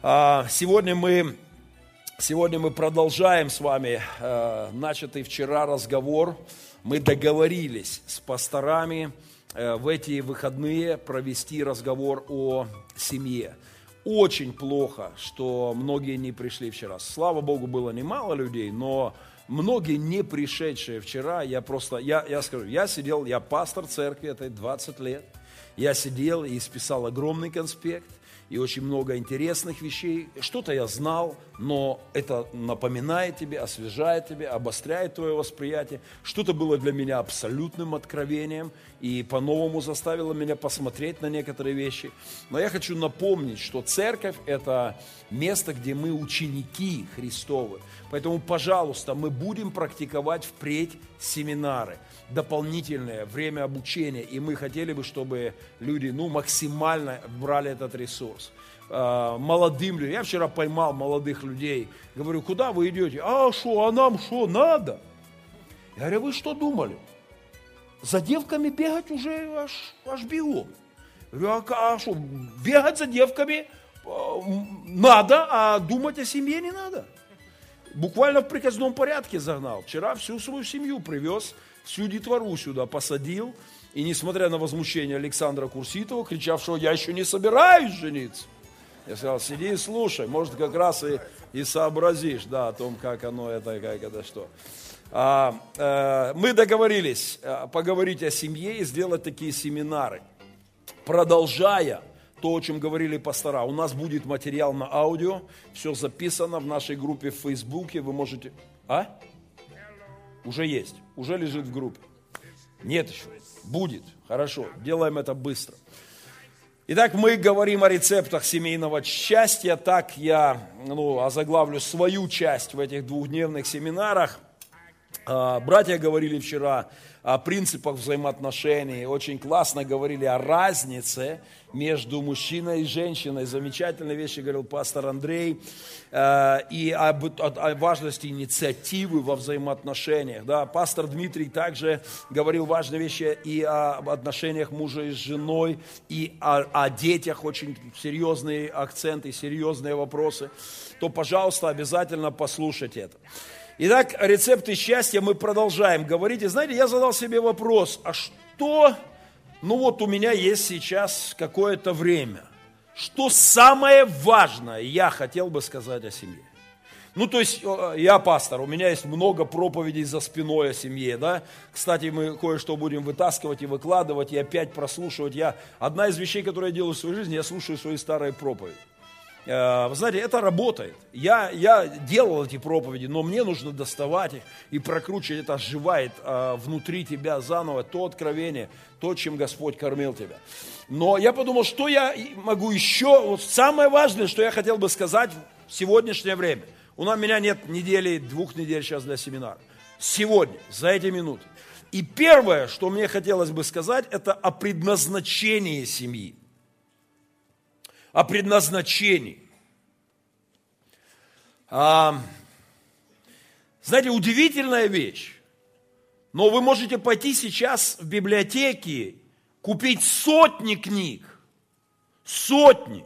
А, сегодня мы, сегодня мы продолжаем с вами э, начатый вчера разговор. Мы договорились с пасторами э, в эти выходные провести разговор о семье. Очень плохо, что многие не пришли вчера. Слава Богу, было немало людей, но многие не пришедшие вчера, я просто, я, я скажу, я сидел, я пастор церкви, это 20 лет, я сидел и списал огромный конспект, и очень много интересных вещей. Что-то я знал, но это напоминает тебе, освежает тебе, обостряет твое восприятие. Что-то было для меня абсолютным откровением и по-новому заставило меня посмотреть на некоторые вещи. Но я хочу напомнить, что церковь – это место, где мы ученики Христовы. Поэтому, пожалуйста, мы будем практиковать впредь семинары, дополнительное время обучения. И мы хотели бы, чтобы люди ну, максимально брали этот ресурс а, молодым людям. Я вчера поймал молодых людей. Говорю, куда вы идете? А что, а нам что, надо? Я говорю, вы что думали? За девками бегать уже аж, аж бегом. Я говорю, а, а что, бегать за девками а, надо, а думать о семье не надо буквально в приказном порядке загнал. Вчера всю свою семью привез, всю детвору сюда посадил. И несмотря на возмущение Александра Курситова, кричавшего, я еще не собираюсь жениться. Я сказал, сиди и слушай, может, как раз и, и сообразишь, да, о том, как оно это, как это что. А, а, мы договорились а, поговорить о семье и сделать такие семинары, продолжая то, о чем говорили пастора. У нас будет материал на аудио, все записано в нашей группе в Фейсбуке. Вы можете... А? Уже есть, уже лежит в группе. Нет еще, будет. Хорошо, делаем это быстро. Итак, мы говорим о рецептах семейного счастья. Так я ну, озаглавлю свою часть в этих двухдневных семинарах. А, братья говорили вчера о принципах взаимоотношений, очень классно говорили о разнице между мужчиной и женщиной. Замечательные вещи говорил пастор Андрей. Э, и об, о, важности инициативы во взаимоотношениях. Да, пастор Дмитрий также говорил важные вещи и об отношениях мужа и с женой, и о, о детях, очень серьезные акценты, серьезные вопросы. То, пожалуйста, обязательно послушайте это. Итак, рецепты счастья мы продолжаем говорить. И знаете, я задал себе вопрос, а что, ну вот у меня есть сейчас какое-то время, что самое важное я хотел бы сказать о семье? Ну, то есть, я пастор, у меня есть много проповедей за спиной о семье, да. Кстати, мы кое-что будем вытаскивать и выкладывать, и опять прослушивать. Я, одна из вещей, которую я делаю в своей жизни, я слушаю свои старые проповеди. Э, вы знаете, это работает. Я, я делал эти проповеди, но мне нужно доставать их и прокручивать. Это оживает э, внутри тебя заново то откровение, то, чем Господь кормил тебя. Но я подумал, что я могу еще, вот самое важное, что я хотел бы сказать в сегодняшнее время. У меня нет недели, двух недель сейчас для семинара. Сегодня, за эти минуты. И первое, что мне хотелось бы сказать, это о предназначении семьи о предназначении. А, знаете, удивительная вещь. Но вы можете пойти сейчас в библиотеки, купить сотни книг, сотни,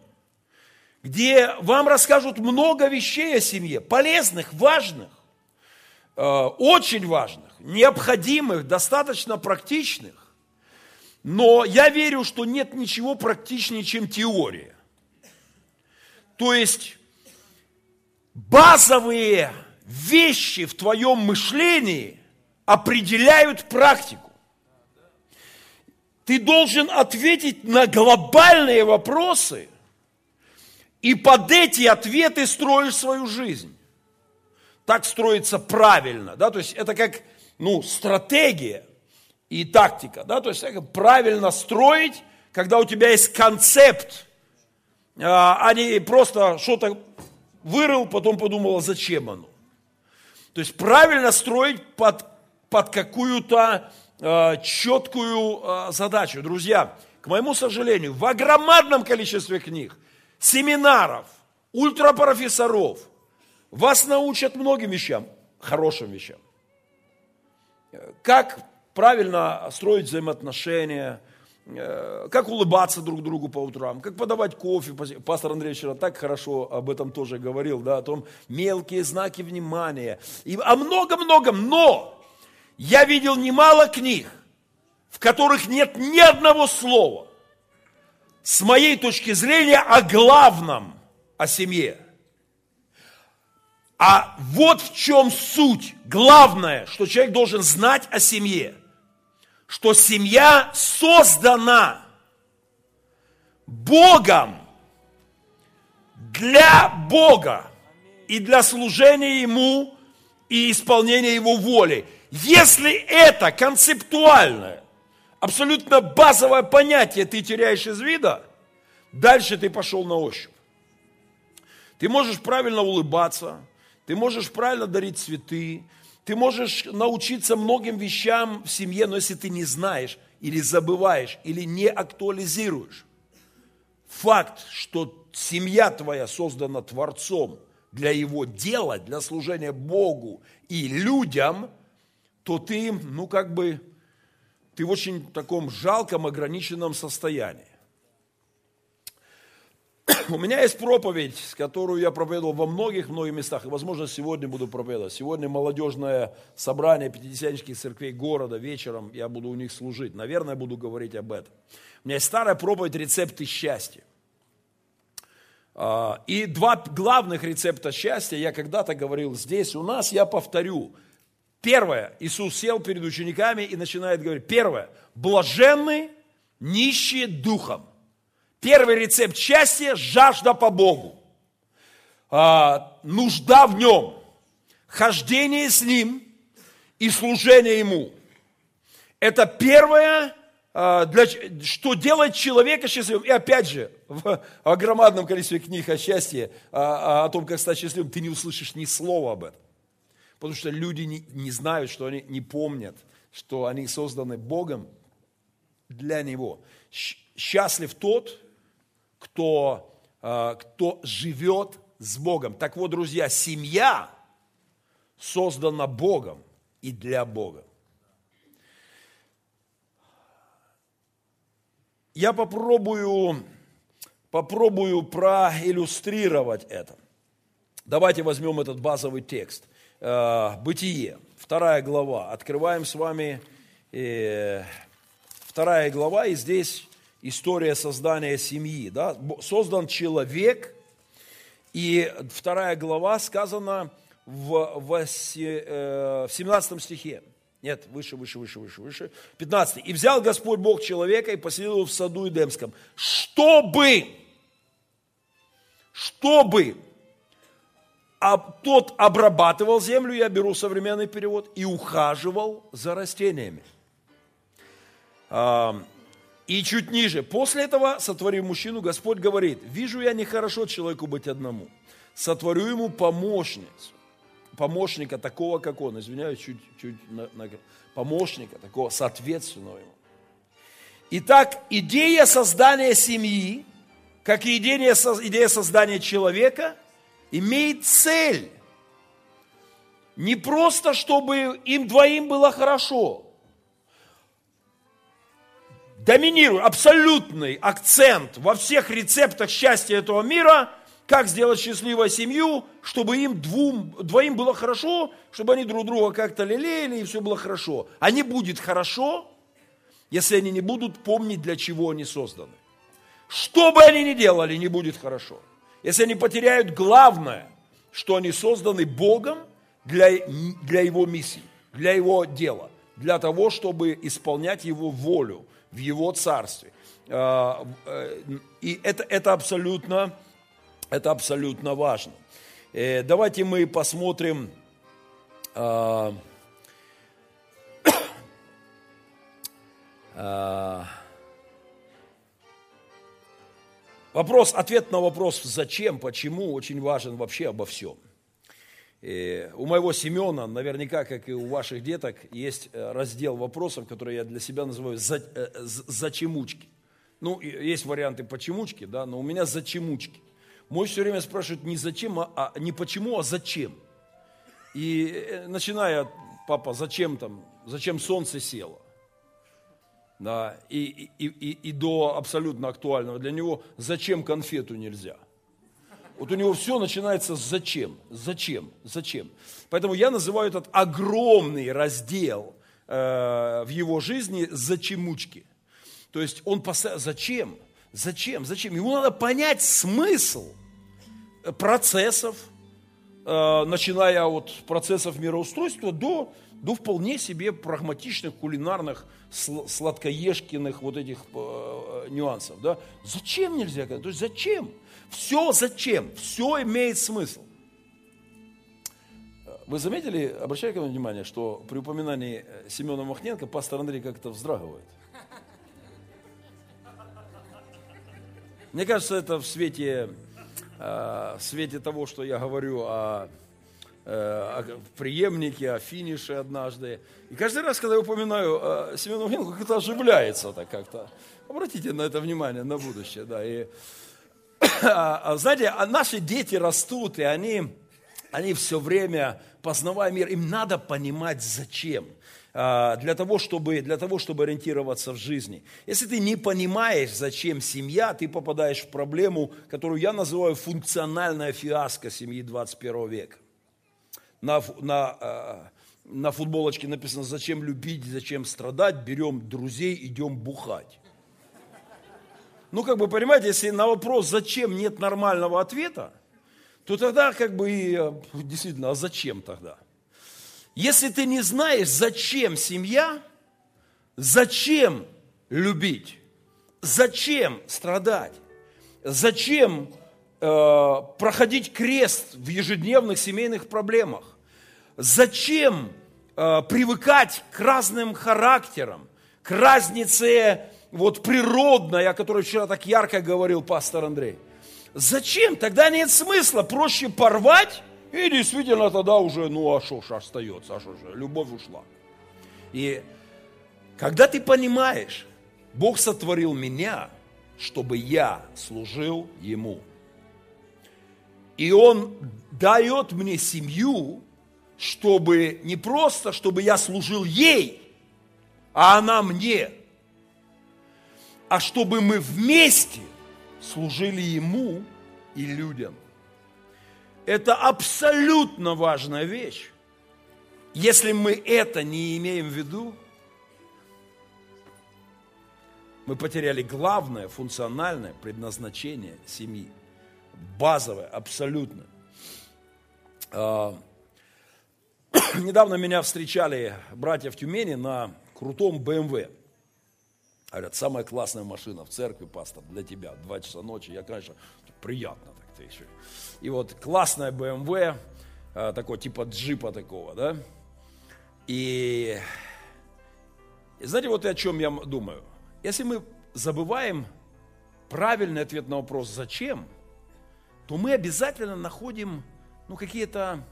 где вам расскажут много вещей о семье, полезных, важных, э, очень важных, необходимых, достаточно практичных. Но я верю, что нет ничего практичнее, чем теория. То есть базовые вещи в твоем мышлении определяют практику. Ты должен ответить на глобальные вопросы, и под эти ответы строишь свою жизнь. Так строится правильно, да, то есть это как, ну, стратегия и тактика, да, то есть правильно строить, когда у тебя есть концепт, а, а не просто что-то вырыл, потом подумал, а зачем оно. То есть правильно строить под, под какую-то э, четкую э, задачу. Друзья, к моему сожалению, в огромном количестве книг, семинаров, ультрапрофессоров вас научат многим вещам, хорошим вещам. Как правильно строить взаимоотношения, как улыбаться друг другу по утрам, как подавать кофе. Пастор Андрей вчера так хорошо об этом тоже говорил, да, о том мелкие знаки внимания. И о многом-многом, но я видел немало книг, в которых нет ни одного слова, с моей точки зрения, о главном, о семье. А вот в чем суть, главное, что человек должен знать о семье, что семья создана Богом для Бога и для служения Ему и исполнения Его воли. Если это концептуальное, абсолютно базовое понятие ты теряешь из вида, дальше ты пошел на ощупь. Ты можешь правильно улыбаться, ты можешь правильно дарить цветы, ты можешь научиться многим вещам в семье, но если ты не знаешь, или забываешь, или не актуализируешь, факт, что семья твоя создана Творцом для его дела, для служения Богу и людям, то ты, ну как бы, ты в очень таком жалком, ограниченном состоянии. У меня есть проповедь, которую я проповедовал во многих-многих местах, и, возможно, сегодня буду проповедовать. Сегодня молодежное собрание пятидесятнических церквей города, вечером я буду у них служить. Наверное, буду говорить об этом. У меня есть старая проповедь «Рецепты счастья». А, и два главных рецепта счастья я когда-то говорил здесь. У нас я повторю. Первое, Иисус сел перед учениками и начинает говорить. Первое, блаженны нищие духом Первый рецепт счастья – жажда по Богу. А, нужда в Нем, хождение с Ним и служение Ему. Это первое, а, для, что делает человека счастливым. И опять же, в громадном количестве книг о счастье, о, о том, как стать счастливым, ты не услышишь ни слова об этом. Потому что люди не, не знают, что они не помнят, что они созданы Богом для Него. Счастлив тот, кто, э, кто живет с Богом. Так вот, друзья, семья создана Богом и для Бога. Я попробую, попробую проиллюстрировать это. Давайте возьмем этот базовый текст. Э, Бытие, вторая глава. Открываем с вами э, вторая глава, и здесь история создания семьи. Да? Создан человек, и вторая глава сказана в, в, э, в 17 стихе. Нет, выше, выше, выше, выше, выше. 15. «И взял Господь Бог человека и поселил его в саду Эдемском, чтобы, чтобы а тот обрабатывал землю, я беру современный перевод, и ухаживал за растениями. И чуть ниже, после этого, сотворив мужчину, Господь говорит, вижу я нехорошо человеку быть одному, сотворю ему помощницу, помощника такого, как он, извиняюсь, чуть, чуть на, на, помощника такого, соответственного ему. Итак, идея создания семьи, как и идея, идея создания человека, имеет цель. Не просто, чтобы им двоим было хорошо, доминирует, абсолютный акцент во всех рецептах счастья этого мира, как сделать счастливую семью, чтобы им двум, двоим было хорошо, чтобы они друг друга как-то лелеяли, и все было хорошо. А не будет хорошо, если они не будут помнить, для чего они созданы. Что бы они ни делали, не будет хорошо. Если они потеряют главное, что они созданы Богом для, для Его миссии, для Его дела, для того, чтобы исполнять Его волю, в Его Царстве. А, э, и это, это, абсолютно, это абсолютно важно. Э, давайте мы посмотрим а, а, Вопрос, ответ на вопрос «зачем?», «почему?» очень важен вообще обо всем. И у моего Семена, наверняка, как и у ваших деток, есть э, раздел вопросов, который я для себя называю э, «зачемучки». Ну, есть варианты «почемучки», да, но у меня «зачемучки». Мой все время спрашивает не зачем, а, а не почему, а зачем. И э, начиная, папа, зачем там, зачем солнце село? да, и, и, и, и до абсолютно актуального для него, зачем конфету нельзя. Вот у него все начинается с зачем, зачем, зачем. Поэтому я называю этот огромный раздел э, в его жизни зачемучки. То есть он постоянно, зачем, зачем, зачем. Ему надо понять смысл процессов, э, начиная от процессов мироустройства до, до вполне себе прагматичных кулинарных сладкоежкиных вот этих э, нюансов. Да? Зачем нельзя? То есть зачем? Все зачем? Все имеет смысл. Вы заметили, обращаю внимание, что при упоминании Семена Махненко пастор Андрей как-то вздрагивает? Мне кажется, это в свете, э, в свете того, что я говорю о, э, о преемнике, о финише однажды. И каждый раз, когда я упоминаю э, Семена Махненко, как-то оживляется так как-то. Обратите на это внимание, на будущее. Да. И, знаете, а наши дети растут, и они, они все время, познавая мир, им надо понимать, зачем для того, чтобы, для того, чтобы ориентироваться в жизни. Если ты не понимаешь, зачем семья, ты попадаешь в проблему, которую я называю функциональная фиаско семьи 21 века. На, на, на футболочке написано, зачем любить, зачем страдать, берем друзей, идем бухать. Ну, как бы, понимаете, если на вопрос, зачем нет нормального ответа, то тогда как бы и э, действительно, а зачем тогда? Если ты не знаешь, зачем семья, зачем любить, зачем страдать, зачем э, проходить крест в ежедневных семейных проблемах, зачем э, привыкать к разным характерам, к разнице вот природной, о которой вчера так ярко говорил пастор Андрей. Зачем? Тогда нет смысла. Проще порвать, и действительно тогда уже, ну а что ж остается, а что же, любовь ушла. И когда ты понимаешь, Бог сотворил меня, чтобы я служил Ему. И Он дает мне семью, чтобы не просто, чтобы я служил ей, а она мне – а чтобы мы вместе служили Ему и людям. Это абсолютно важная вещь. Если мы это не имеем в виду, мы потеряли главное функциональное предназначение семьи. Базовое, абсолютно. А, недавно меня встречали братья в Тюмени на крутом БМВ. Говорят, самая классная машина в церкви, пастор, для тебя. Два часа ночи. Я, конечно, приятно так ты еще. И вот классная BMW, а, такой типа джипа такого, да. И, и знаете, вот о чем я думаю. Если мы забываем правильный ответ на вопрос «зачем?», то мы обязательно находим ну, какие-то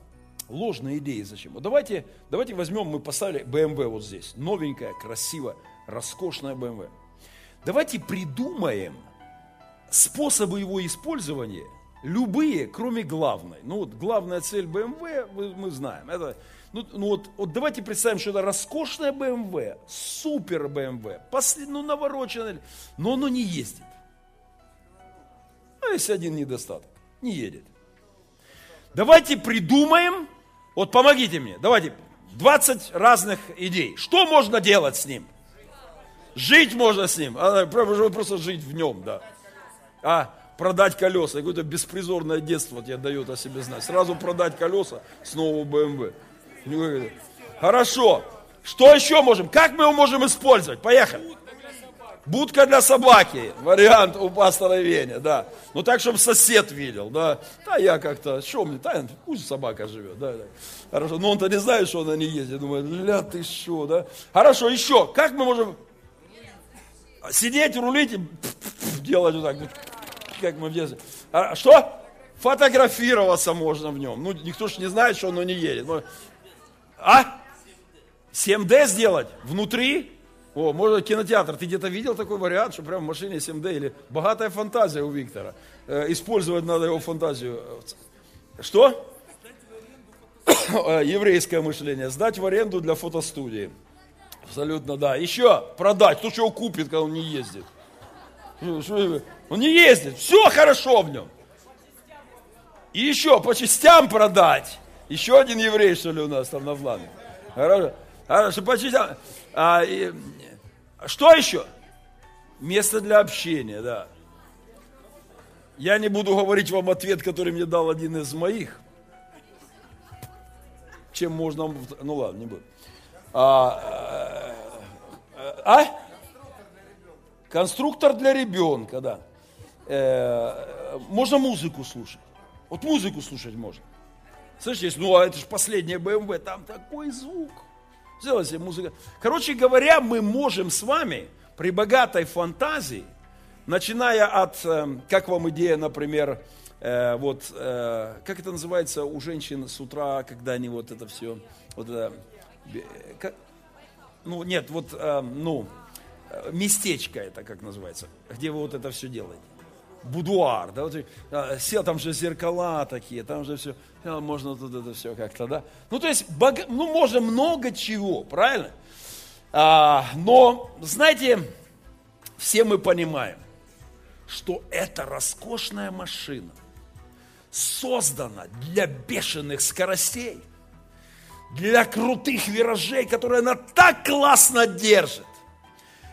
ложные идеи зачем. Вот давайте, давайте возьмем, мы поставили BMW вот здесь, новенькая, красивая, роскошная BMW. Давайте придумаем способы его использования, любые, кроме главной. Ну вот главная цель BMW, мы, мы знаем, это, ну, ну вот, вот давайте представим, что это роскошная BMW, супер BMW, после, ну навороченная, но оно не ездит. А есть один недостаток, не едет. Давайте придумаем, вот помогите мне, давайте, 20 разных идей. Что можно делать с ним? Жить можно с ним. Просто жить в нем, да. А, продать колеса. Какое-то беспризорное детство тебе дает о себе знать. Сразу продать колеса с нового BMW. Хорошо. Что еще можем? Как мы его можем использовать? Поехали. Будка для собаки. Вариант у пастора Веня, да. Ну так, чтобы сосед видел, да. Да я как-то, что мне, да, пусть собака живет, да, да. Хорошо, но он-то не знает, что она не ездит. Думает, ля ты что, да. Хорошо, еще. Как мы можем сидеть, рулить и делать вот так, как мы в детстве. А что? Фотографироваться можно в нем. Ну, никто же не знает, что оно не едет. А? 7D сделать внутри? О, может кинотеатр. Ты где-то видел такой вариант, что прям в машине 7D или богатая фантазия у Виктора. Э, использовать надо его фантазию. Что? Еврейское мышление. Сдать в аренду для фотостудии. Абсолютно, да. Еще продать. Кто что его купит, когда он не ездит? Он не ездит. Все хорошо в нем. И еще по частям продать. Еще один еврей, что ли, у нас там на плане. Хорошо. Хорошо, по частям. А, и, что еще? Место для общения, да. Я не буду говорить вам ответ, который мне дал один из моих. Чем можно... Ну ладно, не буду. А, а? Конструктор для ребенка, да. Э, можно музыку слушать. Вот музыку слушать можно. Слышите, ну а это же последняя BMW, там такой звук. Сделайте музыку. Короче говоря, мы можем с вами при богатой фантазии, начиная от, э, как вам идея, например, э, вот, как это называется у женщин с утра, когда они вот это все, вот это, как, ну нет, вот, ну, местечко это как называется, где вы вот это все делаете. Будуар, да, вот, а, сел, там же зеркала такие, там же все, а, можно тут это все как-то, да. Ну, то есть, бог, ну, можно много чего, правильно? А, но, знаете, все мы понимаем, что эта роскошная машина создана для бешеных скоростей, для крутых виражей, которые она так классно держит.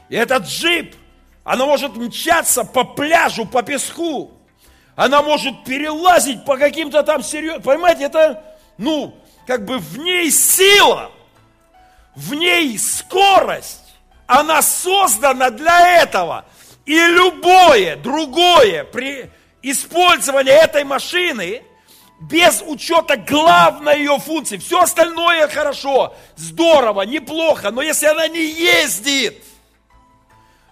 И этот джип, она может мчаться по пляжу, по песку. Она может перелазить по каким-то там серьезным... Понимаете, это, ну, как бы в ней сила, в ней скорость. Она создана для этого. И любое другое при использовании этой машины без учета главной ее функции. Все остальное хорошо, здорово, неплохо, но если она не ездит,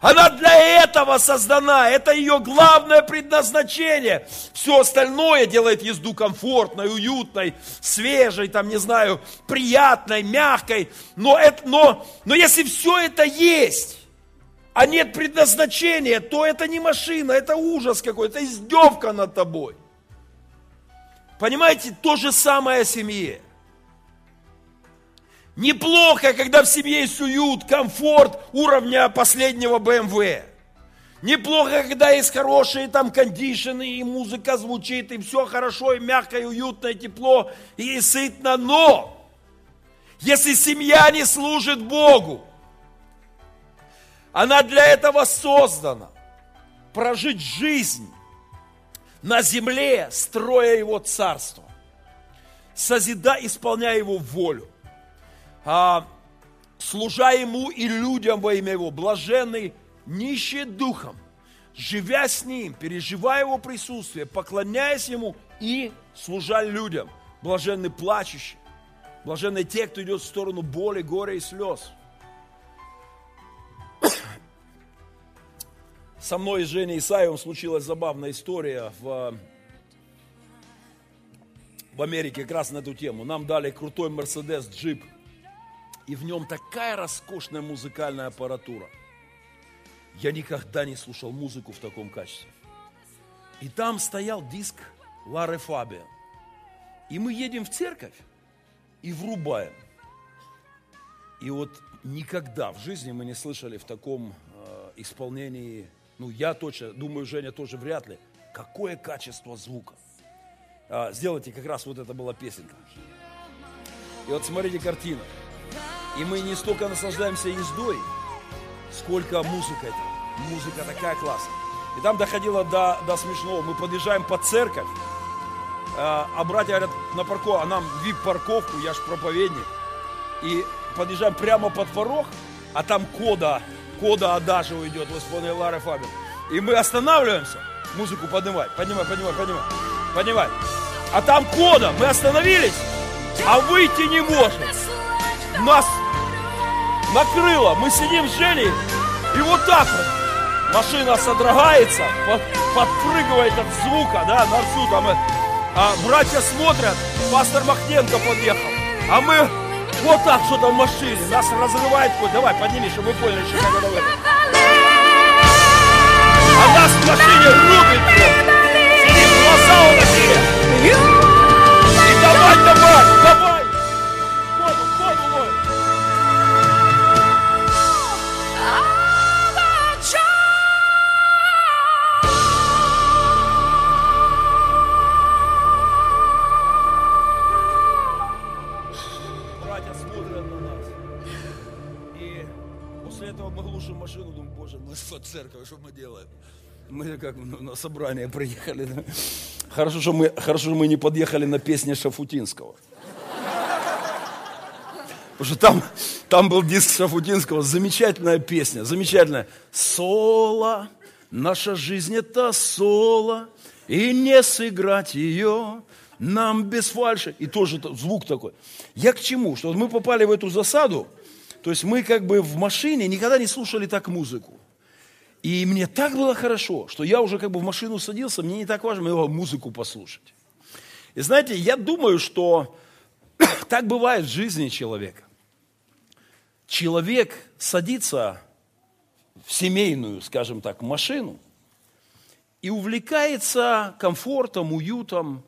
она для этого создана, это ее главное предназначение. Все остальное делает езду комфортной, уютной, свежей, там, не знаю, приятной, мягкой. Но, это, но, но если все это есть, а нет предназначения, то это не машина, это ужас какой-то, издевка над тобой. Понимаете, то же самое о семье. Неплохо, когда в семье есть уют, комфорт уровня последнего BMW. Неплохо, когда есть хорошие там кондишены, и музыка звучит, и все хорошо, и мягко, и уютно, и тепло, и сытно. Но, если семья не служит Богу, она для этого создана. Прожить жизнь на земле, строя Его царство. Созида, исполняя Его волю а, служа Ему и людям во имя Его, блаженный, нищий духом, живя с Ним, переживая Его присутствие, поклоняясь Ему и служа людям, блаженны плачущие, блаженны те, кто идет в сторону боли, горя и слез. Со мной и Женей Исаевым случилась забавная история в, в Америке как раз на эту тему. Нам дали крутой Мерседес, джип – и в нем такая роскошная музыкальная аппаратура. Я никогда не слушал музыку в таком качестве. И там стоял диск Лары Фабио. И мы едем в церковь и врубаем. И вот никогда в жизни мы не слышали в таком э, исполнении, ну я точно, думаю, Женя тоже вряд ли, какое качество звука. А, сделайте, как раз вот это была песенка. И вот смотрите картину. И мы не столько наслаждаемся ездой, сколько музыкой. Музыка такая классная. И там доходило до, до смешного. Мы подъезжаем под церковь, а, а братья говорят, на парковку, а нам вип-парковку, я ж проповедник. И подъезжаем прямо под порог, а там кода, кода Адажева идет в исполнении Лары Фабин. И мы останавливаемся, музыку поднимай, поднимай, поднимай, поднимай, поднимай. А там кода, мы остановились, а выйти не можем. Нас накрыло. Мы сидим с Женей, и вот так вот машина содрогается, под, подпрыгивает от звука, да, на всю там. Э, а братья смотрят, пастор Махненко подъехал, а мы вот так что-то в машине, нас разрывает. Давай, подними, чтобы вы поняли, что это говорит. А нас в машине рубит. Сидим, глаза у нас И давай, давай, давай. Мы как на собрание приехали. Да? Хорошо, что мы, хорошо, что мы не подъехали на песни Шафутинского. Потому что там, там был диск Шафутинского, замечательная песня, замечательная. Соло, наша жизнь это соло, и не сыграть ее нам без фальши. И тоже звук такой. Я к чему? Что мы попали в эту засаду, то есть мы как бы в машине никогда не слушали так музыку. И мне так было хорошо, что я уже как бы в машину садился, мне не так важно его музыку послушать. И знаете, я думаю, что так бывает в жизни человека человек садится в семейную, скажем так, машину и увлекается комфортом, уютом,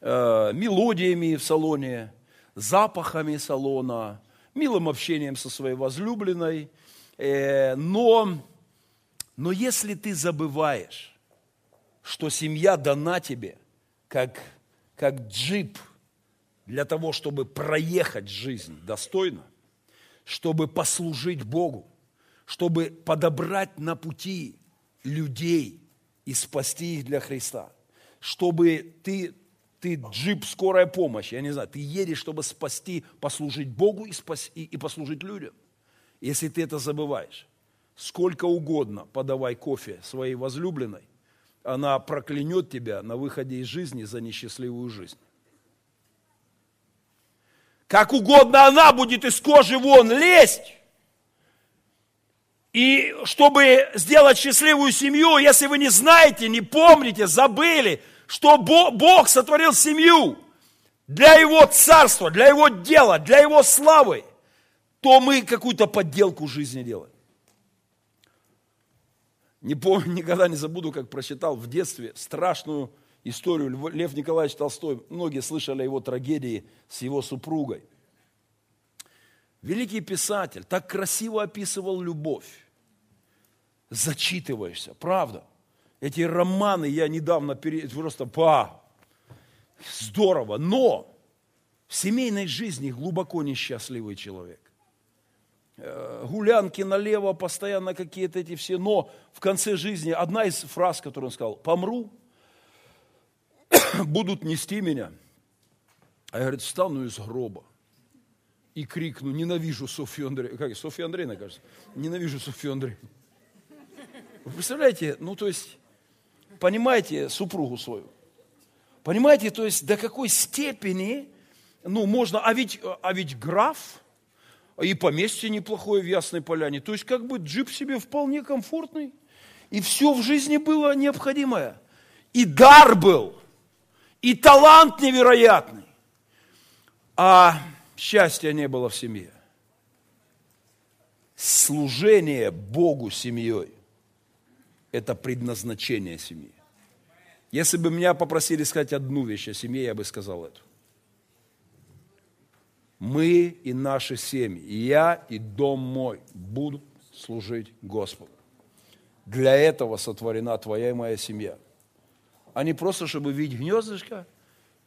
э, мелодиями в салоне, запахами салона, милым общением со своей возлюбленной. Э, но, но если ты забываешь, что семья дана тебе как, как джип для того, чтобы проехать жизнь достойно – чтобы послужить Богу, чтобы подобрать на пути людей и спасти их для Христа. Чтобы ты, ты джип скорая помощь, я не знаю, ты едешь, чтобы спасти, послужить Богу и, спас, и, и послужить людям. Если ты это забываешь, сколько угодно подавай кофе своей возлюбленной, она проклянет тебя на выходе из жизни за несчастливую жизнь. Как угодно она будет из кожи вон лезть. И чтобы сделать счастливую семью, если вы не знаете, не помните, забыли, что Бог сотворил семью для Его царства, для Его дела, для Его славы, то мы какую-то подделку жизни делаем. Не помню, никогда не забуду, как прочитал в детстве страшную историю. Лев Николаевич Толстой, многие слышали о его трагедии с его супругой. Великий писатель так красиво описывал любовь. Зачитываешься, правда. Эти романы я недавно пере... просто па, здорово. Но в семейной жизни глубоко несчастливый человек. Э, гулянки налево, постоянно какие-то эти все. Но в конце жизни одна из фраз, которую он сказал, помру, будут нести меня. А я, говорит, встану из гроба и крикну, ненавижу Софью Андреевну. Как, Софью Андреевну, кажется? Ненавижу Софью Андреевну. Вы представляете, ну то есть, понимаете супругу свою? Понимаете, то есть до какой степени, ну можно, а ведь, а ведь граф, и поместье неплохое в Ясной Поляне, то есть как бы джип себе вполне комфортный, и все в жизни было необходимое. И дар был, и талант невероятный. А счастья не было в семье. Служение Богу семьей – это предназначение семьи. Если бы меня попросили сказать одну вещь о семье, я бы сказал эту. Мы и наши семьи, и я, и дом мой будут служить Господу. Для этого сотворена твоя и моя семья. А не просто, чтобы видеть гнездышко,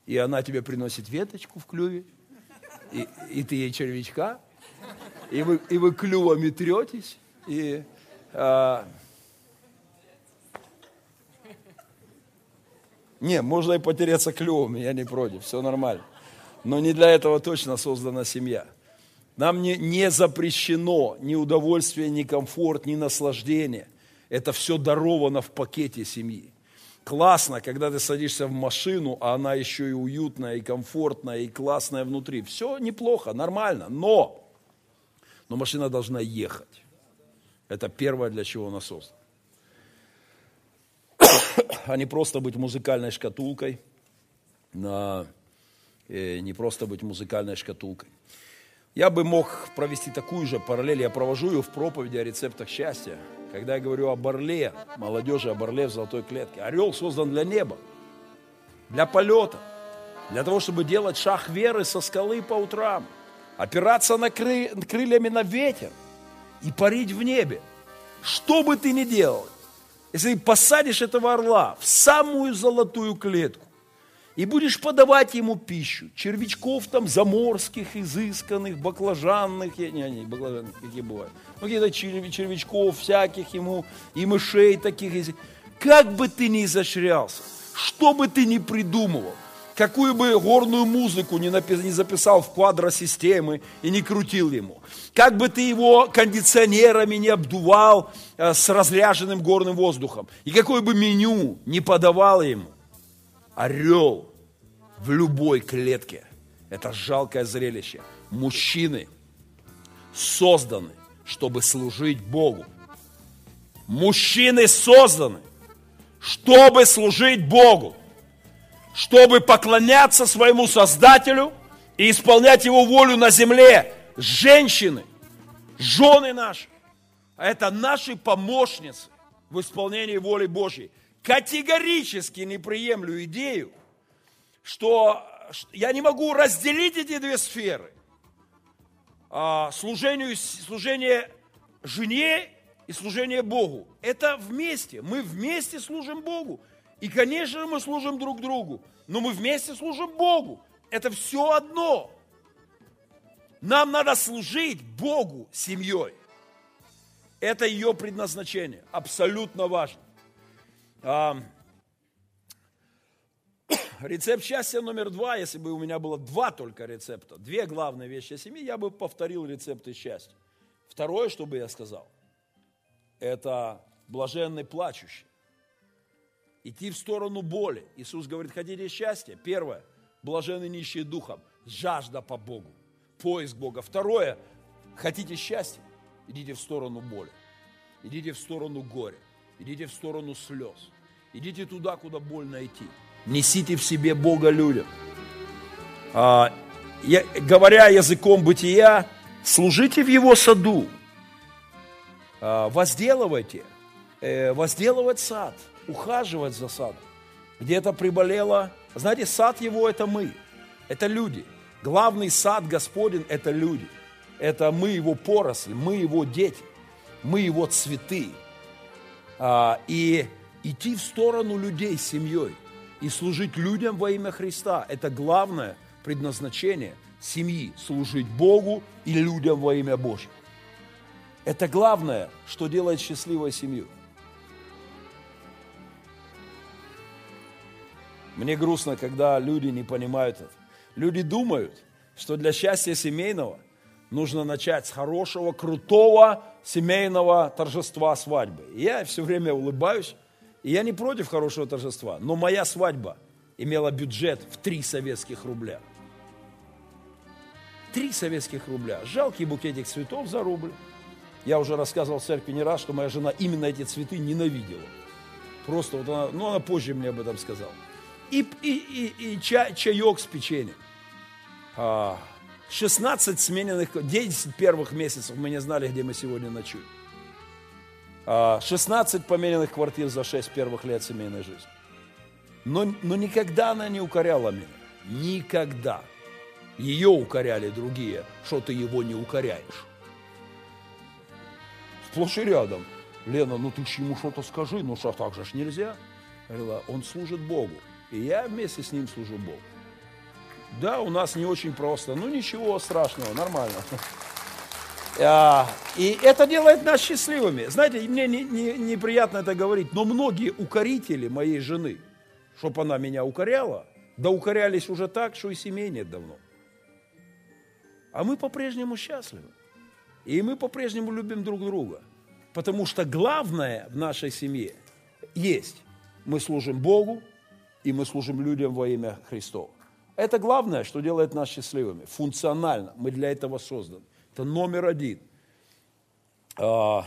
и она тебе приносит веточку в клюве, и, и ты ей червячка, и вы, и вы клювами третесь, и а... не, можно и потереться клювами, я не против, все нормально. Но не для этого точно создана семья. Нам не, не запрещено ни удовольствие, ни комфорт, ни наслаждение. Это все даровано в пакете семьи классно, когда ты садишься в машину, а она еще и уютная, и комфортная, и классная внутри. Все неплохо, нормально, но, но машина должна ехать. Это первое, для чего она создана. А не просто быть музыкальной шкатулкой, на, не просто быть музыкальной шкатулкой. Я бы мог провести такую же параллель, я провожу ее в проповеди о рецептах счастья. Когда я говорю об орле, молодежи об орле в золотой клетке, орел создан для неба, для полета, для того, чтобы делать шаг веры со скалы по утрам, опираться на кры, крыльями на ветер и парить в небе. Что бы ты ни делал, если посадишь этого орла в самую золотую клетку, и будешь подавать ему пищу. Червячков там заморских, изысканных, баклажанных, я, не, не, баклажанных какие бывают. Ну, какие-то червячков всяких ему, и мышей таких. Как бы ты ни изощрялся, что бы ты ни придумывал, какую бы горную музыку не, напис, не записал в квадросистемы и не крутил ему, как бы ты его кондиционерами не обдувал э, с разряженным горным воздухом, и какое бы меню не подавал ему, орел в любой клетке – это жалкое зрелище. Мужчины созданы, чтобы служить Богу. Мужчины созданы, чтобы служить Богу чтобы поклоняться своему Создателю и исполнять Его волю на земле. Женщины, жены наши, это наши помощницы в исполнении воли Божьей. Категорически не приемлю идею, что я не могу разделить эти две сферы. А, служению, служение жене и служение Богу. Это вместе. Мы вместе служим Богу. И, конечно, мы служим друг другу, но мы вместе служим Богу. Это все одно. Нам надо служить Богу семьей. Это ее предназначение. Абсолютно важно. Рецепт счастья номер два, если бы у меня было два только рецепта, две главные вещи о семье, я бы повторил рецепты счастья. Второе, что бы я сказал, это блаженный плачущий идти в сторону боли. Иисус говорит, хотите счастья? Первое, блаженны нищие духом, жажда по Богу, поиск Бога. Второе, хотите счастья? Идите в сторону боли, идите в сторону горя, идите в сторону слез, идите туда, куда больно идти. Несите в себе Бога людям. А, я, говоря языком бытия, служите в Его саду, а, возделывайте, э, возделывать сад – ухаживать за садом. Где-то приболело. Знаете, сад его – это мы, это люди. Главный сад Господень – это люди. Это мы его поросль, мы его дети, мы его цветы. А, и идти в сторону людей с семьей и служить людям во имя Христа – это главное предназначение семьи – служить Богу и людям во имя Божье. Это главное, что делает счастливой семью – Мне грустно, когда люди не понимают это. Люди думают, что для счастья семейного нужно начать с хорошего, крутого семейного торжества свадьбы. И я все время улыбаюсь, и я не против хорошего торжества, но моя свадьба имела бюджет в три советских рубля. Три советских рубля. Жалкий букетик цветов за рубль. Я уже рассказывал в церкви не раз, что моя жена именно эти цветы ненавидела. Просто вот она, ну она позже мне об этом сказала и, и, и, и чай, чаек с печеньем. 16 а, смененных, 10 первых месяцев мы не знали, где мы сегодня ночуем. 16 а, помененных квартир за 6 первых лет семейной жизни. Но, но никогда она не укоряла меня. Никогда. Ее укоряли другие, что ты его не укоряешь. Сплошь и рядом. Лена, ну ты ему что-то скажи, ну что так же ж нельзя. Говорила, он служит Богу. И я вместе с ним служу Богу. Да, у нас не очень просто, но ничего страшного, нормально. А, и это делает нас счастливыми. Знаете, мне не, не, неприятно это говорить, но многие укорители моей жены, чтобы она меня укоряла, да укорялись уже так, что и семей нет давно. А мы по-прежнему счастливы. И мы по-прежнему любим друг друга. Потому что главное в нашей семье есть. Мы служим Богу, и мы служим людям во имя Христова. Это главное, что делает нас счастливыми. Функционально. Мы для этого созданы. Это номер один. А,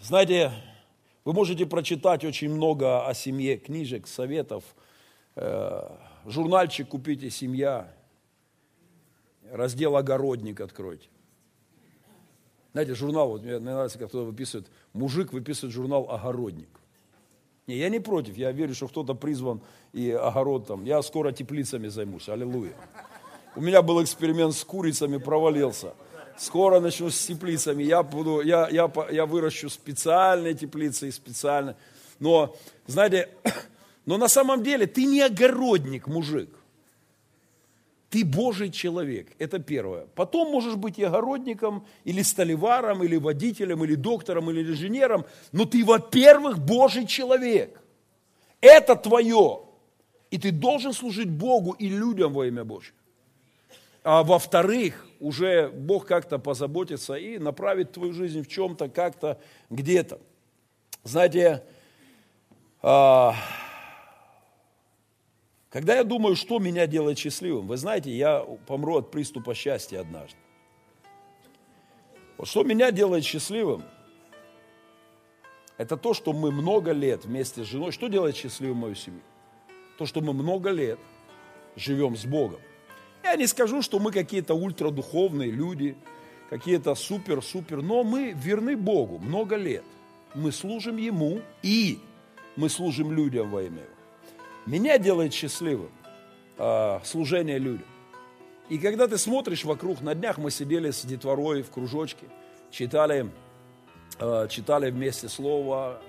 знаете, вы можете прочитать очень много о семье, книжек, советов. Э, журнальчик купите «Семья», раздел «Огородник» откройте. Знаете, журнал, вот мне нравится, как кто-то выписывает, мужик выписывает журнал «Огородник». Не, я не против, я верю, что кто-то призван и огород там. Я скоро теплицами займусь, аллилуйя. У меня был эксперимент с курицами, провалился. Скоро начну с теплицами. Я, буду, я, я, я выращу специальные теплицы и специально. Но, знаете, Но на самом деле ты не огородник, мужик. Ты Божий человек, это первое. Потом можешь быть и огородником, или столеваром, или водителем, или доктором, или инженером, но ты, во-первых, Божий человек. Это твое. И ты должен служить Богу и людям во имя Божье. А во-вторых, уже Бог как-то позаботится и направит твою жизнь в чем-то, как-то, где-то. Знаете, а, когда я думаю, что меня делает счастливым, вы знаете, я помру от приступа счастья однажды. Вот что меня делает счастливым, это то, что мы много лет вместе с женой. Что делает счастливым мою семью? То, что мы много лет живем с Богом. Я не скажу, что мы какие-то ультрадуховные люди, какие-то супер-супер, но мы верны Богу много лет. Мы служим Ему и мы служим людям во имя Его. Меня делает счастливым э, служение людям. И когда ты смотришь вокруг, на днях мы сидели с детворой в кружочке, читали, э, читали вместе слово,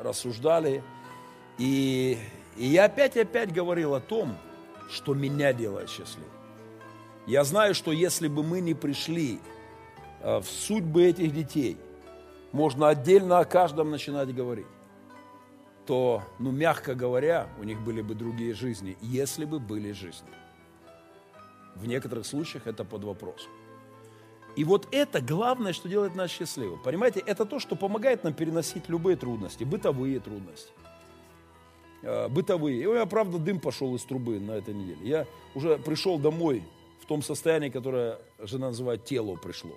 рассуждали. И, и я опять и опять говорил о том, что меня делает счастливым. Я знаю, что если бы мы не пришли э, в судьбы этих детей, можно отдельно о каждом начинать говорить то, ну, мягко говоря, у них были бы другие жизни, если бы были жизни. В некоторых случаях это под вопрос. И вот это главное, что делает нас счастливым. Понимаете, это то, что помогает нам переносить любые трудности, бытовые трудности. Э, бытовые. И у меня, правда, дым пошел из трубы на этой неделе. Я уже пришел домой в том состоянии, которое жена называет тело пришло.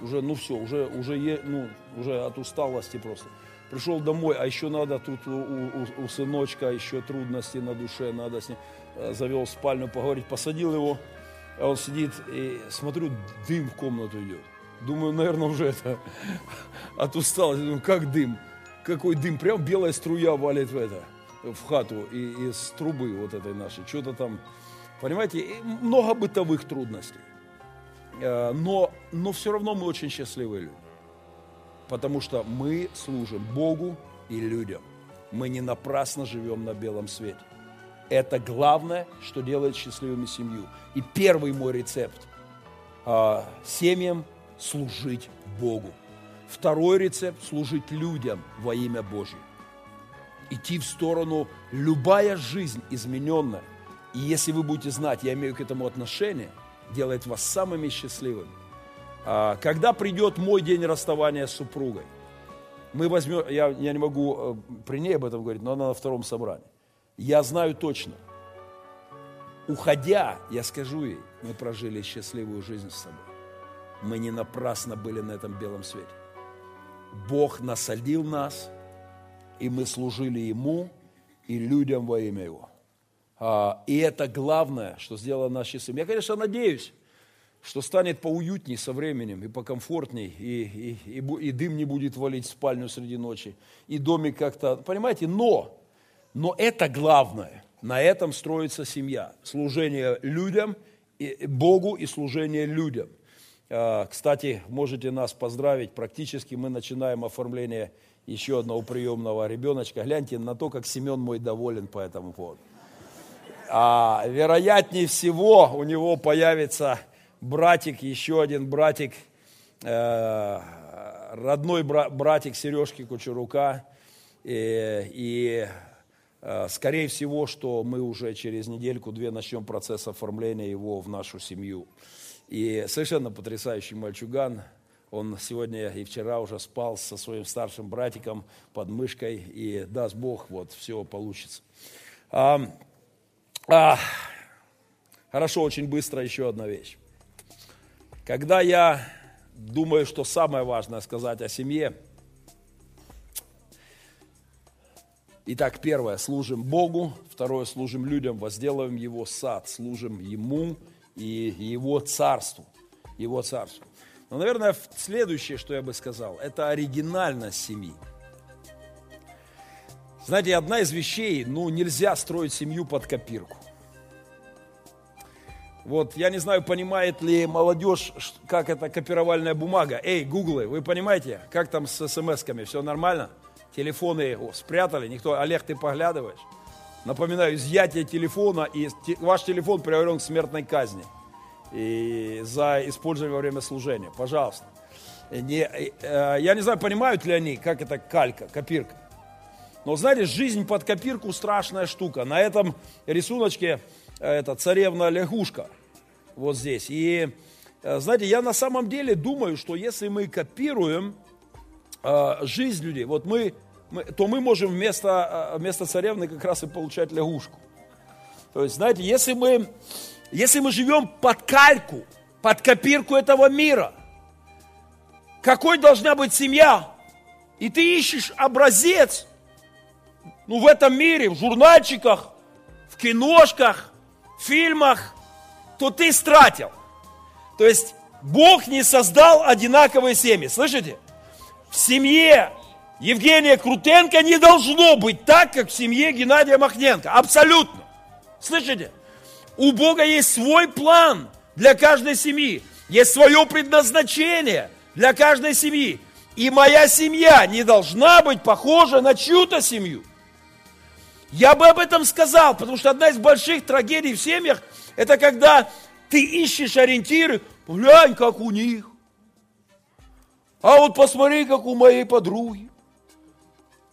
Уже, ну все, уже, уже, ну, уже от усталости просто пришел домой, а еще надо тут у, у, у сыночка еще трудности на душе, надо с ним, э, завел в спальню поговорить, посадил его, а он сидит и смотрю, дым в комнату идет. Думаю, наверное, уже это от усталости. Думаю, как дым? Какой дым? Прям белая струя валит в это, в хату и, из трубы вот этой нашей. Что-то там, понимаете, много бытовых трудностей. Э, но, но все равно мы очень счастливые люди потому что мы служим Богу и людям. Мы не напрасно живем на белом свете. Это главное, что делает счастливыми семью. И первый мой рецепт а, семьям служить Богу. Второй рецепт – служить людям во имя Божье. Идти в сторону, любая жизнь измененная. И если вы будете знать, я имею к этому отношение, делает вас самыми счастливыми. А, когда придет мой день расставания с супругой, мы возьмем, я, я не могу э, при ней об этом говорить, но она на втором собрании. Я знаю точно, уходя, я скажу ей, мы прожили счастливую жизнь с собой. Мы не напрасно были на этом белом свете. Бог насадил нас, и мы служили Ему и людям во имя Его. А, и это главное, что сделало нас счастливыми. Я, конечно, надеюсь, что станет поуютней со временем и покомфортней, и, и, и, и дым не будет валить в спальню среди ночи, и домик как-то, понимаете, но, но это главное, на этом строится семья, служение людям, и, Богу и служение людям. А, кстати, можете нас поздравить, практически мы начинаем оформление еще одного приемного ребеночка. Гляньте на то, как Семен мой доволен по этому поводу. А, вероятнее всего у него появится братик, еще один братик, э, родной братик Сережки Кучерука. И, и э, скорее всего, что мы уже через недельку-две начнем процесс оформления его в нашу семью. И совершенно потрясающий мальчуган. Он сегодня и вчера уже спал со своим старшим братиком под мышкой, и даст Бог, вот все получится. А, хорошо, очень быстро еще одна вещь. Когда я думаю, что самое важное сказать о семье, Итак, первое, служим Богу, второе, служим людям, возделываем Его сад, служим Ему и Его царству, Его царству. Но, наверное, следующее, что я бы сказал, это оригинальность семьи. Знаете, одна из вещей, ну, нельзя строить семью под копирку. Вот, я не знаю, понимает ли молодежь, как это копировальная бумага. Эй, гуглы, вы понимаете, как там с смс-ками, все нормально? Телефоны о, спрятали, никто, Олег, ты поглядываешь? Напоминаю, изъятие телефона, и ваш телефон приговорен к смертной казни и за использование во время служения. Пожалуйста. Не, э, я не знаю, понимают ли они, как это калька, копирка. Но знаете, жизнь под копирку страшная штука. На этом рисуночке э, это царевна лягушка. Вот здесь. И э, знаете, я на самом деле думаю, что если мы копируем жизнь людей, вот мы, мы то мы можем вместо, вместо царевны как раз и получать лягушку. То есть, знаете, если мы, если мы живем под кальку, под копирку этого мира – какой должна быть семья, и ты ищешь образец, ну, в этом мире, в журнальчиках, в киношках, в фильмах, то ты стратил. То есть Бог не создал одинаковые семьи. Слышите? В семье Евгения Крутенко не должно быть так, как в семье Геннадия Махненко. Абсолютно. Слышите? У Бога есть свой план для каждой семьи. Есть свое предназначение для каждой семьи. И моя семья не должна быть похожа на чью-то семью. Я бы об этом сказал, потому что одна из больших трагедий в семьях, это когда ты ищешь ориентиры, глянь, как у них. А вот посмотри, как у моей подруги.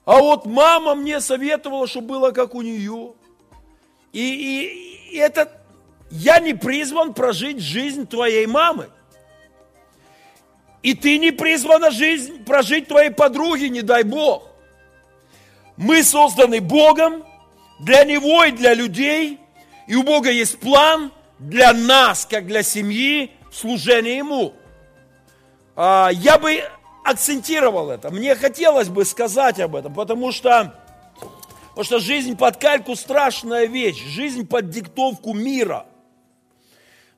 А вот мама мне советовала, чтобы было как у нее. И, и, и это я не призван прожить жизнь твоей мамы. И ты не призвана жизнь прожить твоей подруги, не дай Бог. Мы созданы Богом для Него и для людей. И у Бога есть план для нас, как для семьи, служения Ему. А, я бы акцентировал это. Мне хотелось бы сказать об этом, потому что, потому что жизнь под кальку страшная вещь. Жизнь под диктовку мира.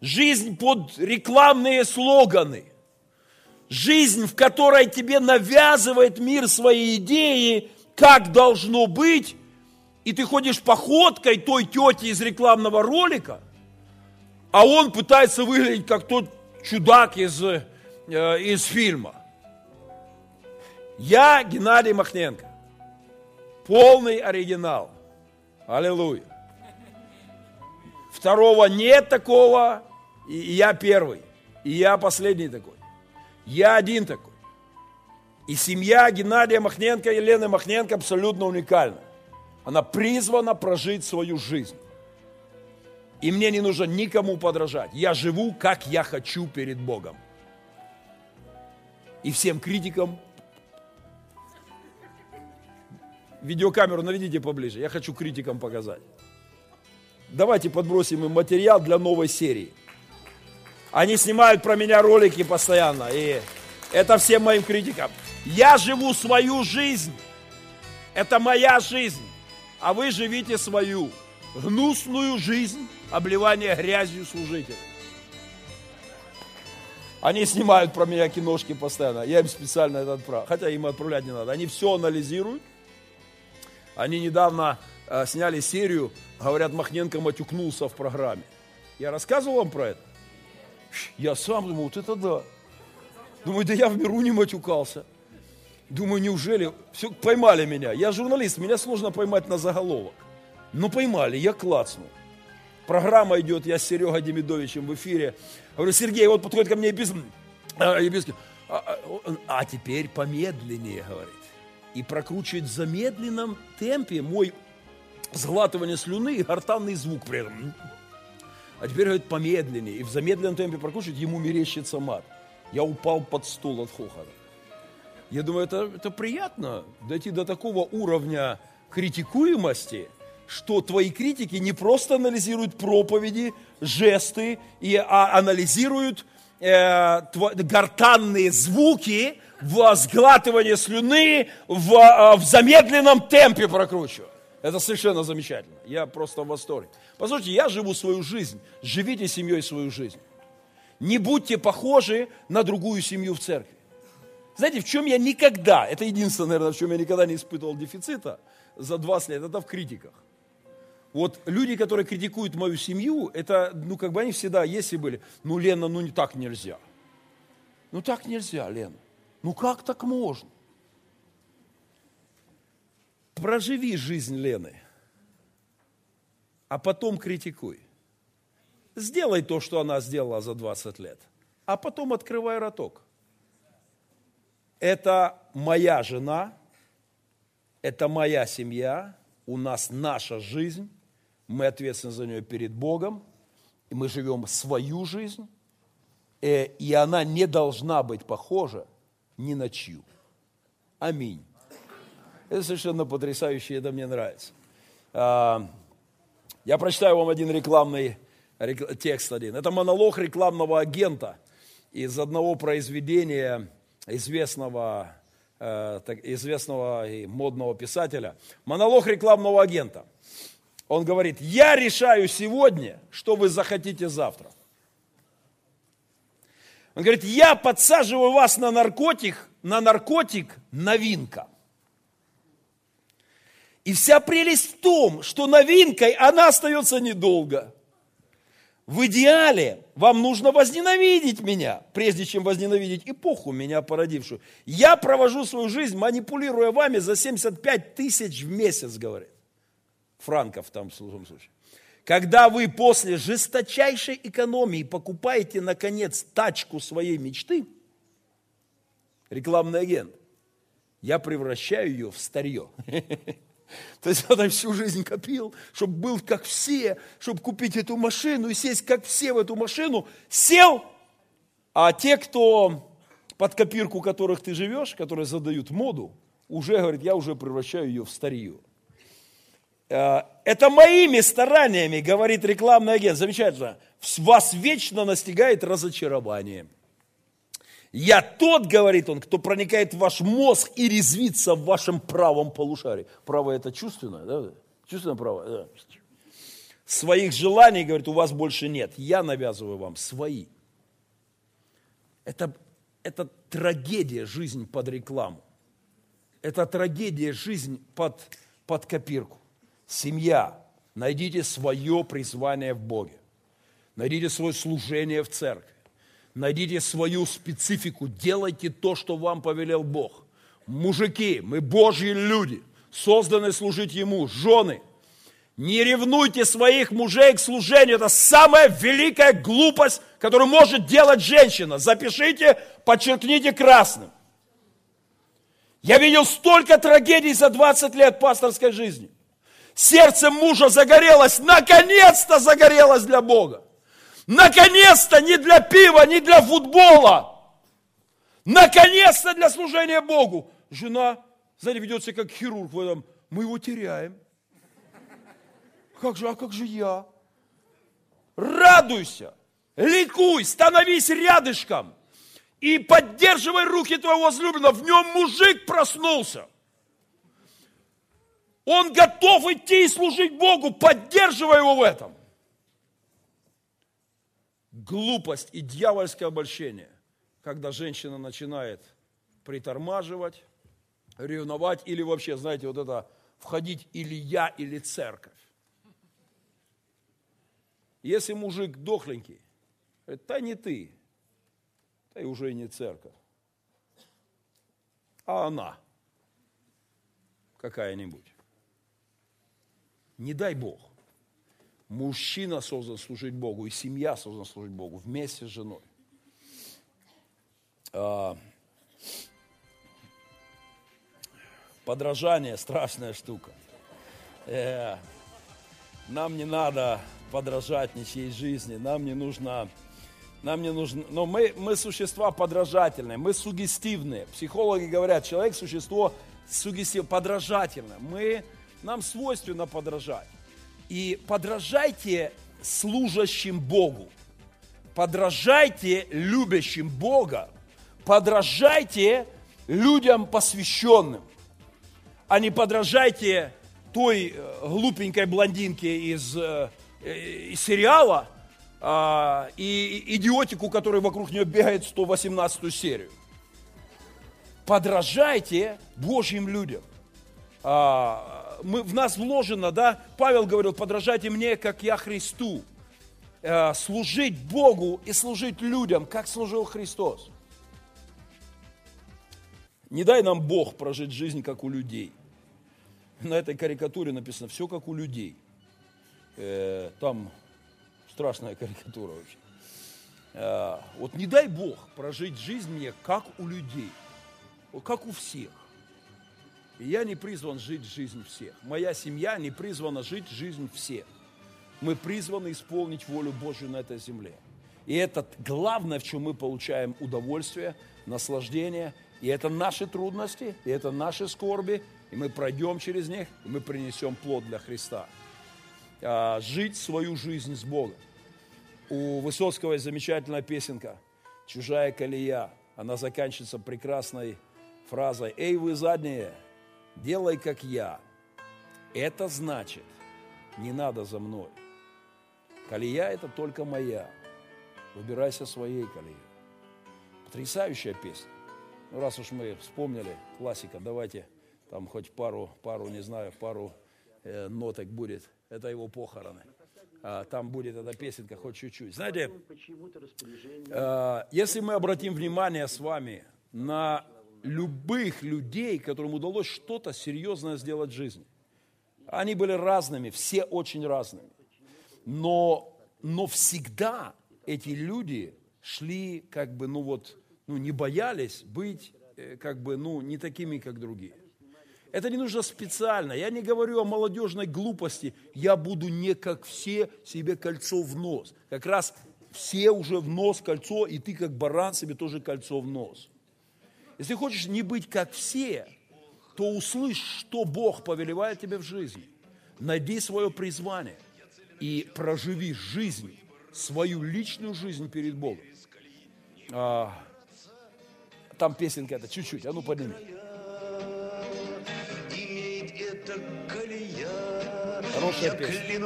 Жизнь под рекламные слоганы – жизнь, в которой тебе навязывает мир свои идеи, как должно быть, и ты ходишь походкой той тети из рекламного ролика, а он пытается выглядеть как тот чудак из, э, из фильма. Я Геннадий Махненко. Полный оригинал. Аллилуйя. Второго нет такого, и я первый. И я последний такой. Я один такой. И семья Геннадия Махненко и Лены Махненко абсолютно уникальна. Она призвана прожить свою жизнь. И мне не нужно никому подражать. Я живу, как я хочу перед Богом. И всем критикам видеокамеру наведите поближе. Я хочу критикам показать. Давайте подбросим им материал для новой серии. Они снимают про меня ролики постоянно. И это всем моим критикам. Я живу свою жизнь. Это моя жизнь. А вы живите свою гнусную жизнь обливания грязью служителей. Они снимают про меня киношки постоянно. Я им специально это отправил. Хотя им отправлять не надо. Они все анализируют. Они недавно э, сняли серию, говорят, Махненко матюкнулся в программе. Я рассказывал вам про это? Я сам думаю, вот это да. Думаю, да я в миру не матюкался. Думаю, неужели? Все, поймали меня. Я журналист, меня сложно поймать на заголовок. Но поймали, я клацнул. Программа идет, я с Серегой Демидовичем в эфире. Говорю, Сергей, вот подходит ко мне. А, епископ а, а, а теперь помедленнее, говорит. И прокручивает в замедленном темпе мой сглатывание слюны и гортанный звук при этом а теперь, говорит, помедленнее. И в замедленном темпе прокушать, ему мерещится мат. Я упал под стул от хохота. Я думаю, это, это приятно, дойти до такого уровня критикуемости, что твои критики не просто анализируют проповеди, жесты, и, а анализируют э, тво, гортанные звуки в сглатывании слюны в, э, в замедленном темпе прокручивают. Это совершенно замечательно. Я просто в восторге. Послушайте, я живу свою жизнь. Живите семьей свою жизнь. Не будьте похожи на другую семью в церкви. Знаете, в чем я никогда, это единственное, наверное, в чем я никогда не испытывал дефицита за 20 лет, это в критиках. Вот люди, которые критикуют мою семью, это, ну, как бы они всегда, если были, ну, Лена, ну, не так нельзя. Ну, так нельзя, Лена. Ну, как так можно? Проживи жизнь Лены. а потом критикуй. Сделай то, что она сделала за 20 лет, а потом открывай роток. Это моя жена, это моя семья, у нас наша жизнь, мы ответственны за нее перед Богом, и мы живем свою жизнь, э, и она не должна быть похожа ни на чью. Аминь. Это совершенно потрясающе, это мне нравится. А, я прочитаю вам один рекламный текст один. Это монолог рекламного агента из одного произведения известного, э, известного и модного писателя. Монолог рекламного агента. Он говорит, я решаю сегодня, что вы захотите завтра. Он говорит, я подсаживаю вас на наркотик, на наркотик новинка. И вся прелесть в том, что новинкой она остается недолго. В идеале вам нужно возненавидеть меня, прежде чем возненавидеть эпоху, меня породившую. Я провожу свою жизнь, манипулируя вами за 75 тысяч в месяц, говорит. Франков там в случае. Когда вы после жесточайшей экономии покупаете, наконец, тачку своей мечты, рекламный агент, я превращаю ее в старье. То есть он всю жизнь копил, чтобы был как все, чтобы купить эту машину и сесть как все в эту машину. Сел, а те, кто под копирку которых ты живешь, которые задают моду, уже говорят, я уже превращаю ее в старье. Э, это моими стараниями, говорит рекламный агент, замечательно, вас вечно настигает разочарование. Я тот, говорит он, кто проникает в ваш мозг и резвится в вашем правом полушарии. Правое это чувственное, да? Чувственное право, да. Своих желаний, говорит, у вас больше нет. Я навязываю вам свои. Это, это трагедия жизнь под рекламу. Это трагедия жизнь под, под копирку. Семья. Найдите свое призвание в Боге. Найдите свое служение в церкви. Найдите свою специфику, делайте то, что вам повелел Бог. Мужики, мы Божьи люди, созданы служить Ему, жены. Не ревнуйте своих мужей к служению, это самая великая глупость, которую может делать женщина. Запишите, подчеркните красным. Я видел столько трагедий за 20 лет пасторской жизни. Сердце мужа загорелось, наконец-то загорелось для Бога. Наконец-то не для пива, не для футбола. Наконец-то для служения Богу. Жена, знаете, ведет себя как хирург в этом. Мы его теряем. Как же, а как же я? Радуйся, ликуй, становись рядышком и поддерживай руки твоего возлюбленного. В нем мужик проснулся. Он готов идти и служить Богу, поддерживай его в этом глупость и дьявольское обольщение, когда женщина начинает притормаживать, ревновать или вообще, знаете, вот это входить или я, или церковь. Если мужик дохленький, говорит, да не ты, да и уже и не церковь, а она какая-нибудь. Не дай Бог. Мужчина создан служить Богу, и семья создана служить Богу вместе с женой. А, подражание – страшная штука. Э, нам не надо подражать ничьей жизни, нам не нужно, нам не нужно, но мы, мы существа подражательные, мы сугестивные. Психологи говорят, человек – существо сугестивное, подражательное. Мы, нам свойственно подражать. И подражайте служащим Богу, подражайте любящим Бога, подражайте людям посвященным, а не подражайте той э, глупенькой блондинке из, э, из сериала а, и идиотику, который вокруг нее бегает 118 серию. Подражайте Божьим людям. Мы, в нас вложено, да, Павел говорил, подражайте мне, как я Христу. Э, служить Богу и служить людям, как служил Христос. Не дай нам Бог прожить жизнь, как у людей. На этой карикатуре написано, все как у людей. Э, там страшная карикатура вообще. Э, вот не дай Бог прожить жизнь мне, как у людей, как у всех. Я не призван жить жизнь всех. Моя семья не призвана жить жизнь всех. Мы призваны исполнить волю Божью на этой земле. И это главное, в чем мы получаем удовольствие, наслаждение. И это наши трудности, и это наши скорби, и мы пройдем через них, и мы принесем плод для Христа. А, жить свою жизнь с Богом. У Высоцкого есть замечательная песенка «Чужая колея». Она заканчивается прекрасной фразой «Эй, вы задние, делай, как я». Это значит, не надо за мной. Колея – это только моя. Выбирайся своей колеей. Потрясающая песня. Ну, раз уж мы вспомнили, классика, давайте там хоть пару, пару, не знаю, пару э, ноток будет. Это его похороны. А, там будет эта песенка хоть чуть-чуть. Знаете, э, если мы обратим внимание с вами на любых людей, которым удалось что-то серьезное сделать в жизни, они были разными, все очень разными. Но, но всегда эти люди шли как бы, ну вот, ну не боялись быть э, как бы, ну не такими, как другие. Это не нужно специально. Я не говорю о молодежной глупости. Я буду не как все себе кольцо в нос. Как раз все уже в нос кольцо, и ты как баран себе тоже кольцо в нос. Если хочешь не быть как все, то услышь, что Бог повелевает тебе в жизни. Найди свое призвание и проживи жизнь свою личную жизнь перед Богом. А, там песенка это чуть-чуть, а ну подними. Хорошая песня.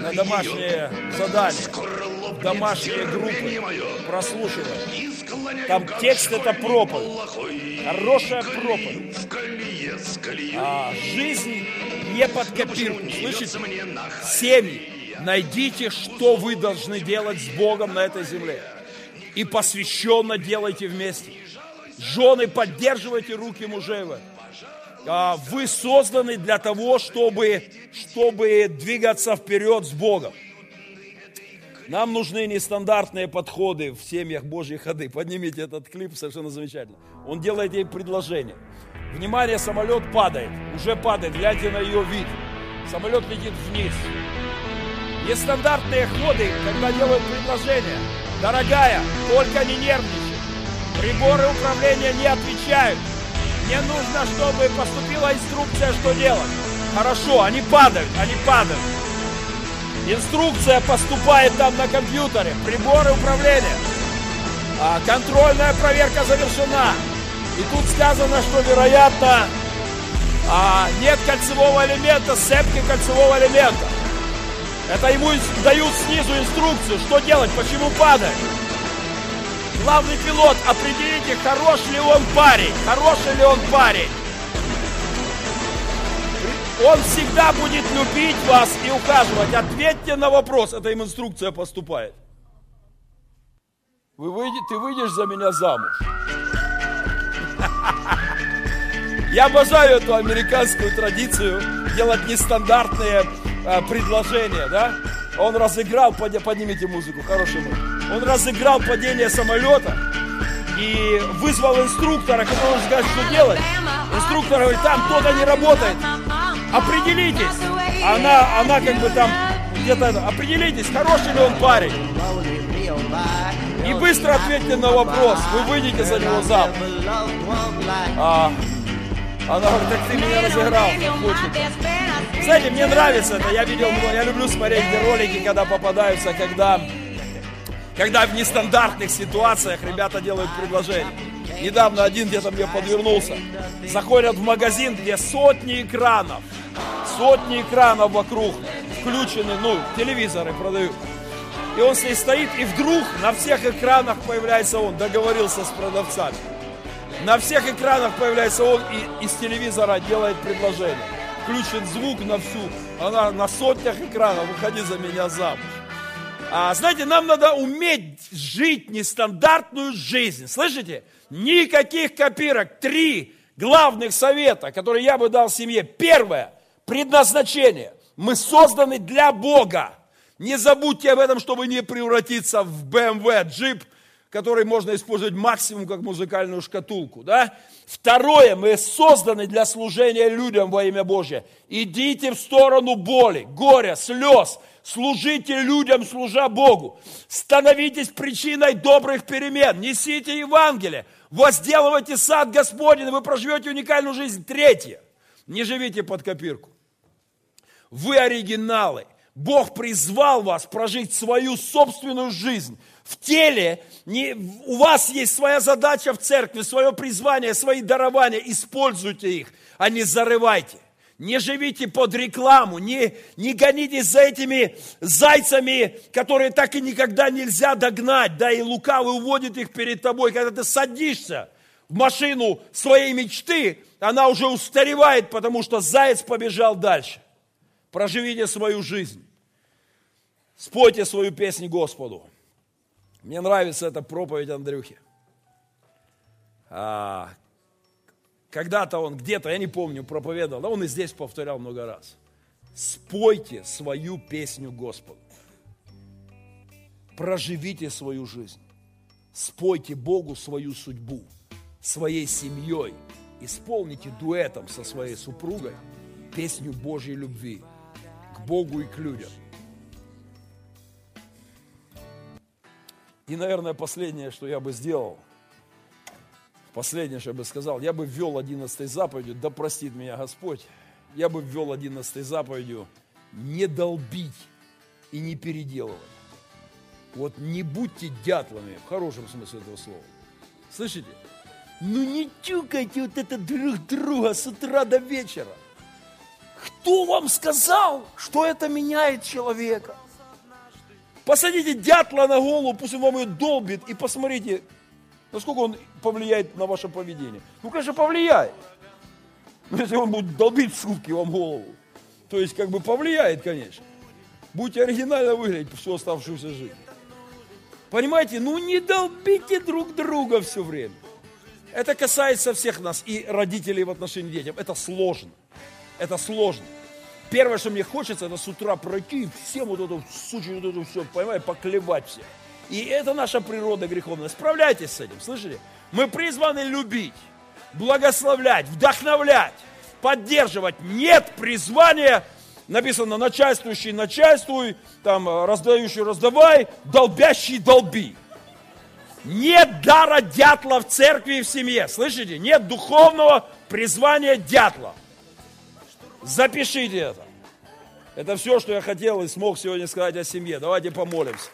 На домашнее задание, домашние группы прослушивай. Там текст это проповедь. Хорошая проповедь. А, жизнь не под копирку. Слышите? Семьи Найдите, что вы должны делать с Богом на этой земле. И посвященно делайте вместе. Жены, поддерживайте руки мужей в а, Вы созданы для того, чтобы, чтобы двигаться вперед с Богом. Нам нужны нестандартные подходы в семьях Божьи ходы. Поднимите этот клип, совершенно замечательно. Он делает ей предложение. Внимание, самолет падает. Уже падает, гляньте на ее вид. Самолет летит вниз. Нестандартные ходы, когда делают предложение. Дорогая, только не нервничай. Приборы управления не отвечают. Мне нужно, чтобы поступила инструкция, что делать. Хорошо, они падают, они падают. Инструкция поступает там на компьютере. Приборы управления. А, контрольная проверка завершена. И тут сказано, что, вероятно, а, нет кольцевого элемента, сцепки кольцевого элемента. Это ему дают снизу инструкцию, что делать, почему падать. Главный пилот, определите, хорош ли он парень, хороший ли он парень. Он всегда будет любить вас и ухаживать. Ответьте на вопрос, это им инструкция поступает. Вы выйдете, ты выйдешь за меня замуж. Я обожаю эту американскую традицию делать нестандартные э, предложения, да? Он разыграл, поднимите музыку, хороший мой. Он разыграл падение самолета и вызвал инструктора, который сказать, что делать. Инструктор говорит, там кто-то не работает. Определитесь. Она, она как бы там где-то, определитесь, хороший ли он парень. И быстро ответьте на вопрос, вы выйдете за него замуж. А, она говорит, так ты меня разыграл. Знаете, мне нравится это. Я видел, я люблю смотреть ролики, когда попадаются, когда, когда в нестандартных ситуациях ребята делают предложение. Недавно один где-то мне подвернулся. Заходят в магазин, где сотни экранов. Сотни экранов вокруг включены, ну, телевизоры продают. И он здесь стоит, и вдруг на всех экранах появляется он, договорился с продавцами. На всех экранах появляется он и из телевизора делает предложение. Включен звук на всю, она на сотнях экранов, выходи за меня замуж. А, знаете, нам надо уметь жить нестандартную жизнь. Слышите? Никаких копирок. Три главных совета, которые я бы дал семье. Первое – предназначение. Мы созданы для Бога. Не забудьте об этом, чтобы не превратиться в BMW, джип, который можно использовать максимум как музыкальную шкатулку. Да? Второе, мы созданы для служения людям во имя Божье. Идите в сторону боли, горя, слез. Служите людям, служа Богу. Становитесь причиной добрых перемен. Несите Евангелие. Возделывайте сад Господень, и вы проживете уникальную жизнь. Третье. Не живите под копирку. Вы оригиналы. Бог призвал вас прожить свою собственную жизнь в теле. Не, у вас есть своя задача в церкви, свое призвание, свои дарования. Используйте их, а не зарывайте. Не живите под рекламу, не, не гонитесь за этими зайцами, которые так и никогда нельзя догнать, да, и лукавый уводит их перед тобой. Когда ты садишься в машину своей мечты, она уже устаревает, потому что заяц побежал дальше. Проживите свою жизнь. Спойте свою песню Господу. Мне нравится эта проповедь Андрюхи. А, когда-то он где-то, я не помню, проповедовал, да он и здесь повторял много раз. Спойте свою песню Господу. Проживите свою жизнь. Спойте Богу свою судьбу, своей семьей. Исполните дуэтом со своей супругой песню Божьей любви к Богу и к людям. И, наверное, последнее, что я бы сделал, последнее, что я бы сказал, я бы ввел 11 заповедью, да простит меня Господь, я бы ввел 11 заповедью не долбить и не переделывать. Вот не будьте дятлами, в хорошем смысле этого слова. Слышите? Ну не тюкайте вот это друг друга с утра до вечера. Кто вам сказал, что это меняет человека? Посадите дятла на голову, пусть он вам ее долбит, и посмотрите, насколько он повлияет на ваше поведение. Ну, конечно, повлияет. Но если он будет долбить сутки вам голову, то есть как бы повлияет, конечно. Будете оригинально выглядеть всю оставшуюся жизнь. Понимаете, ну не долбите друг друга все время. Это касается всех нас, и родителей в отношении детям. Это сложно. Это сложно. Первое, что мне хочется, это с утра пройти и всем вот эту сучью, вот эту все, понимаете, поклевать всех. И это наша природа греховная. Справляйтесь с этим, слышали? Мы призваны любить, благословлять, вдохновлять, поддерживать. Нет призвания, написано, начальствующий начальствуй, там, раздающий раздавай, долбящий долби. Нет дара дятла в церкви и в семье, слышите? Нет духовного призвания дятла. Запишите это. Это все, что я хотел и смог сегодня сказать о семье. Давайте помолимся.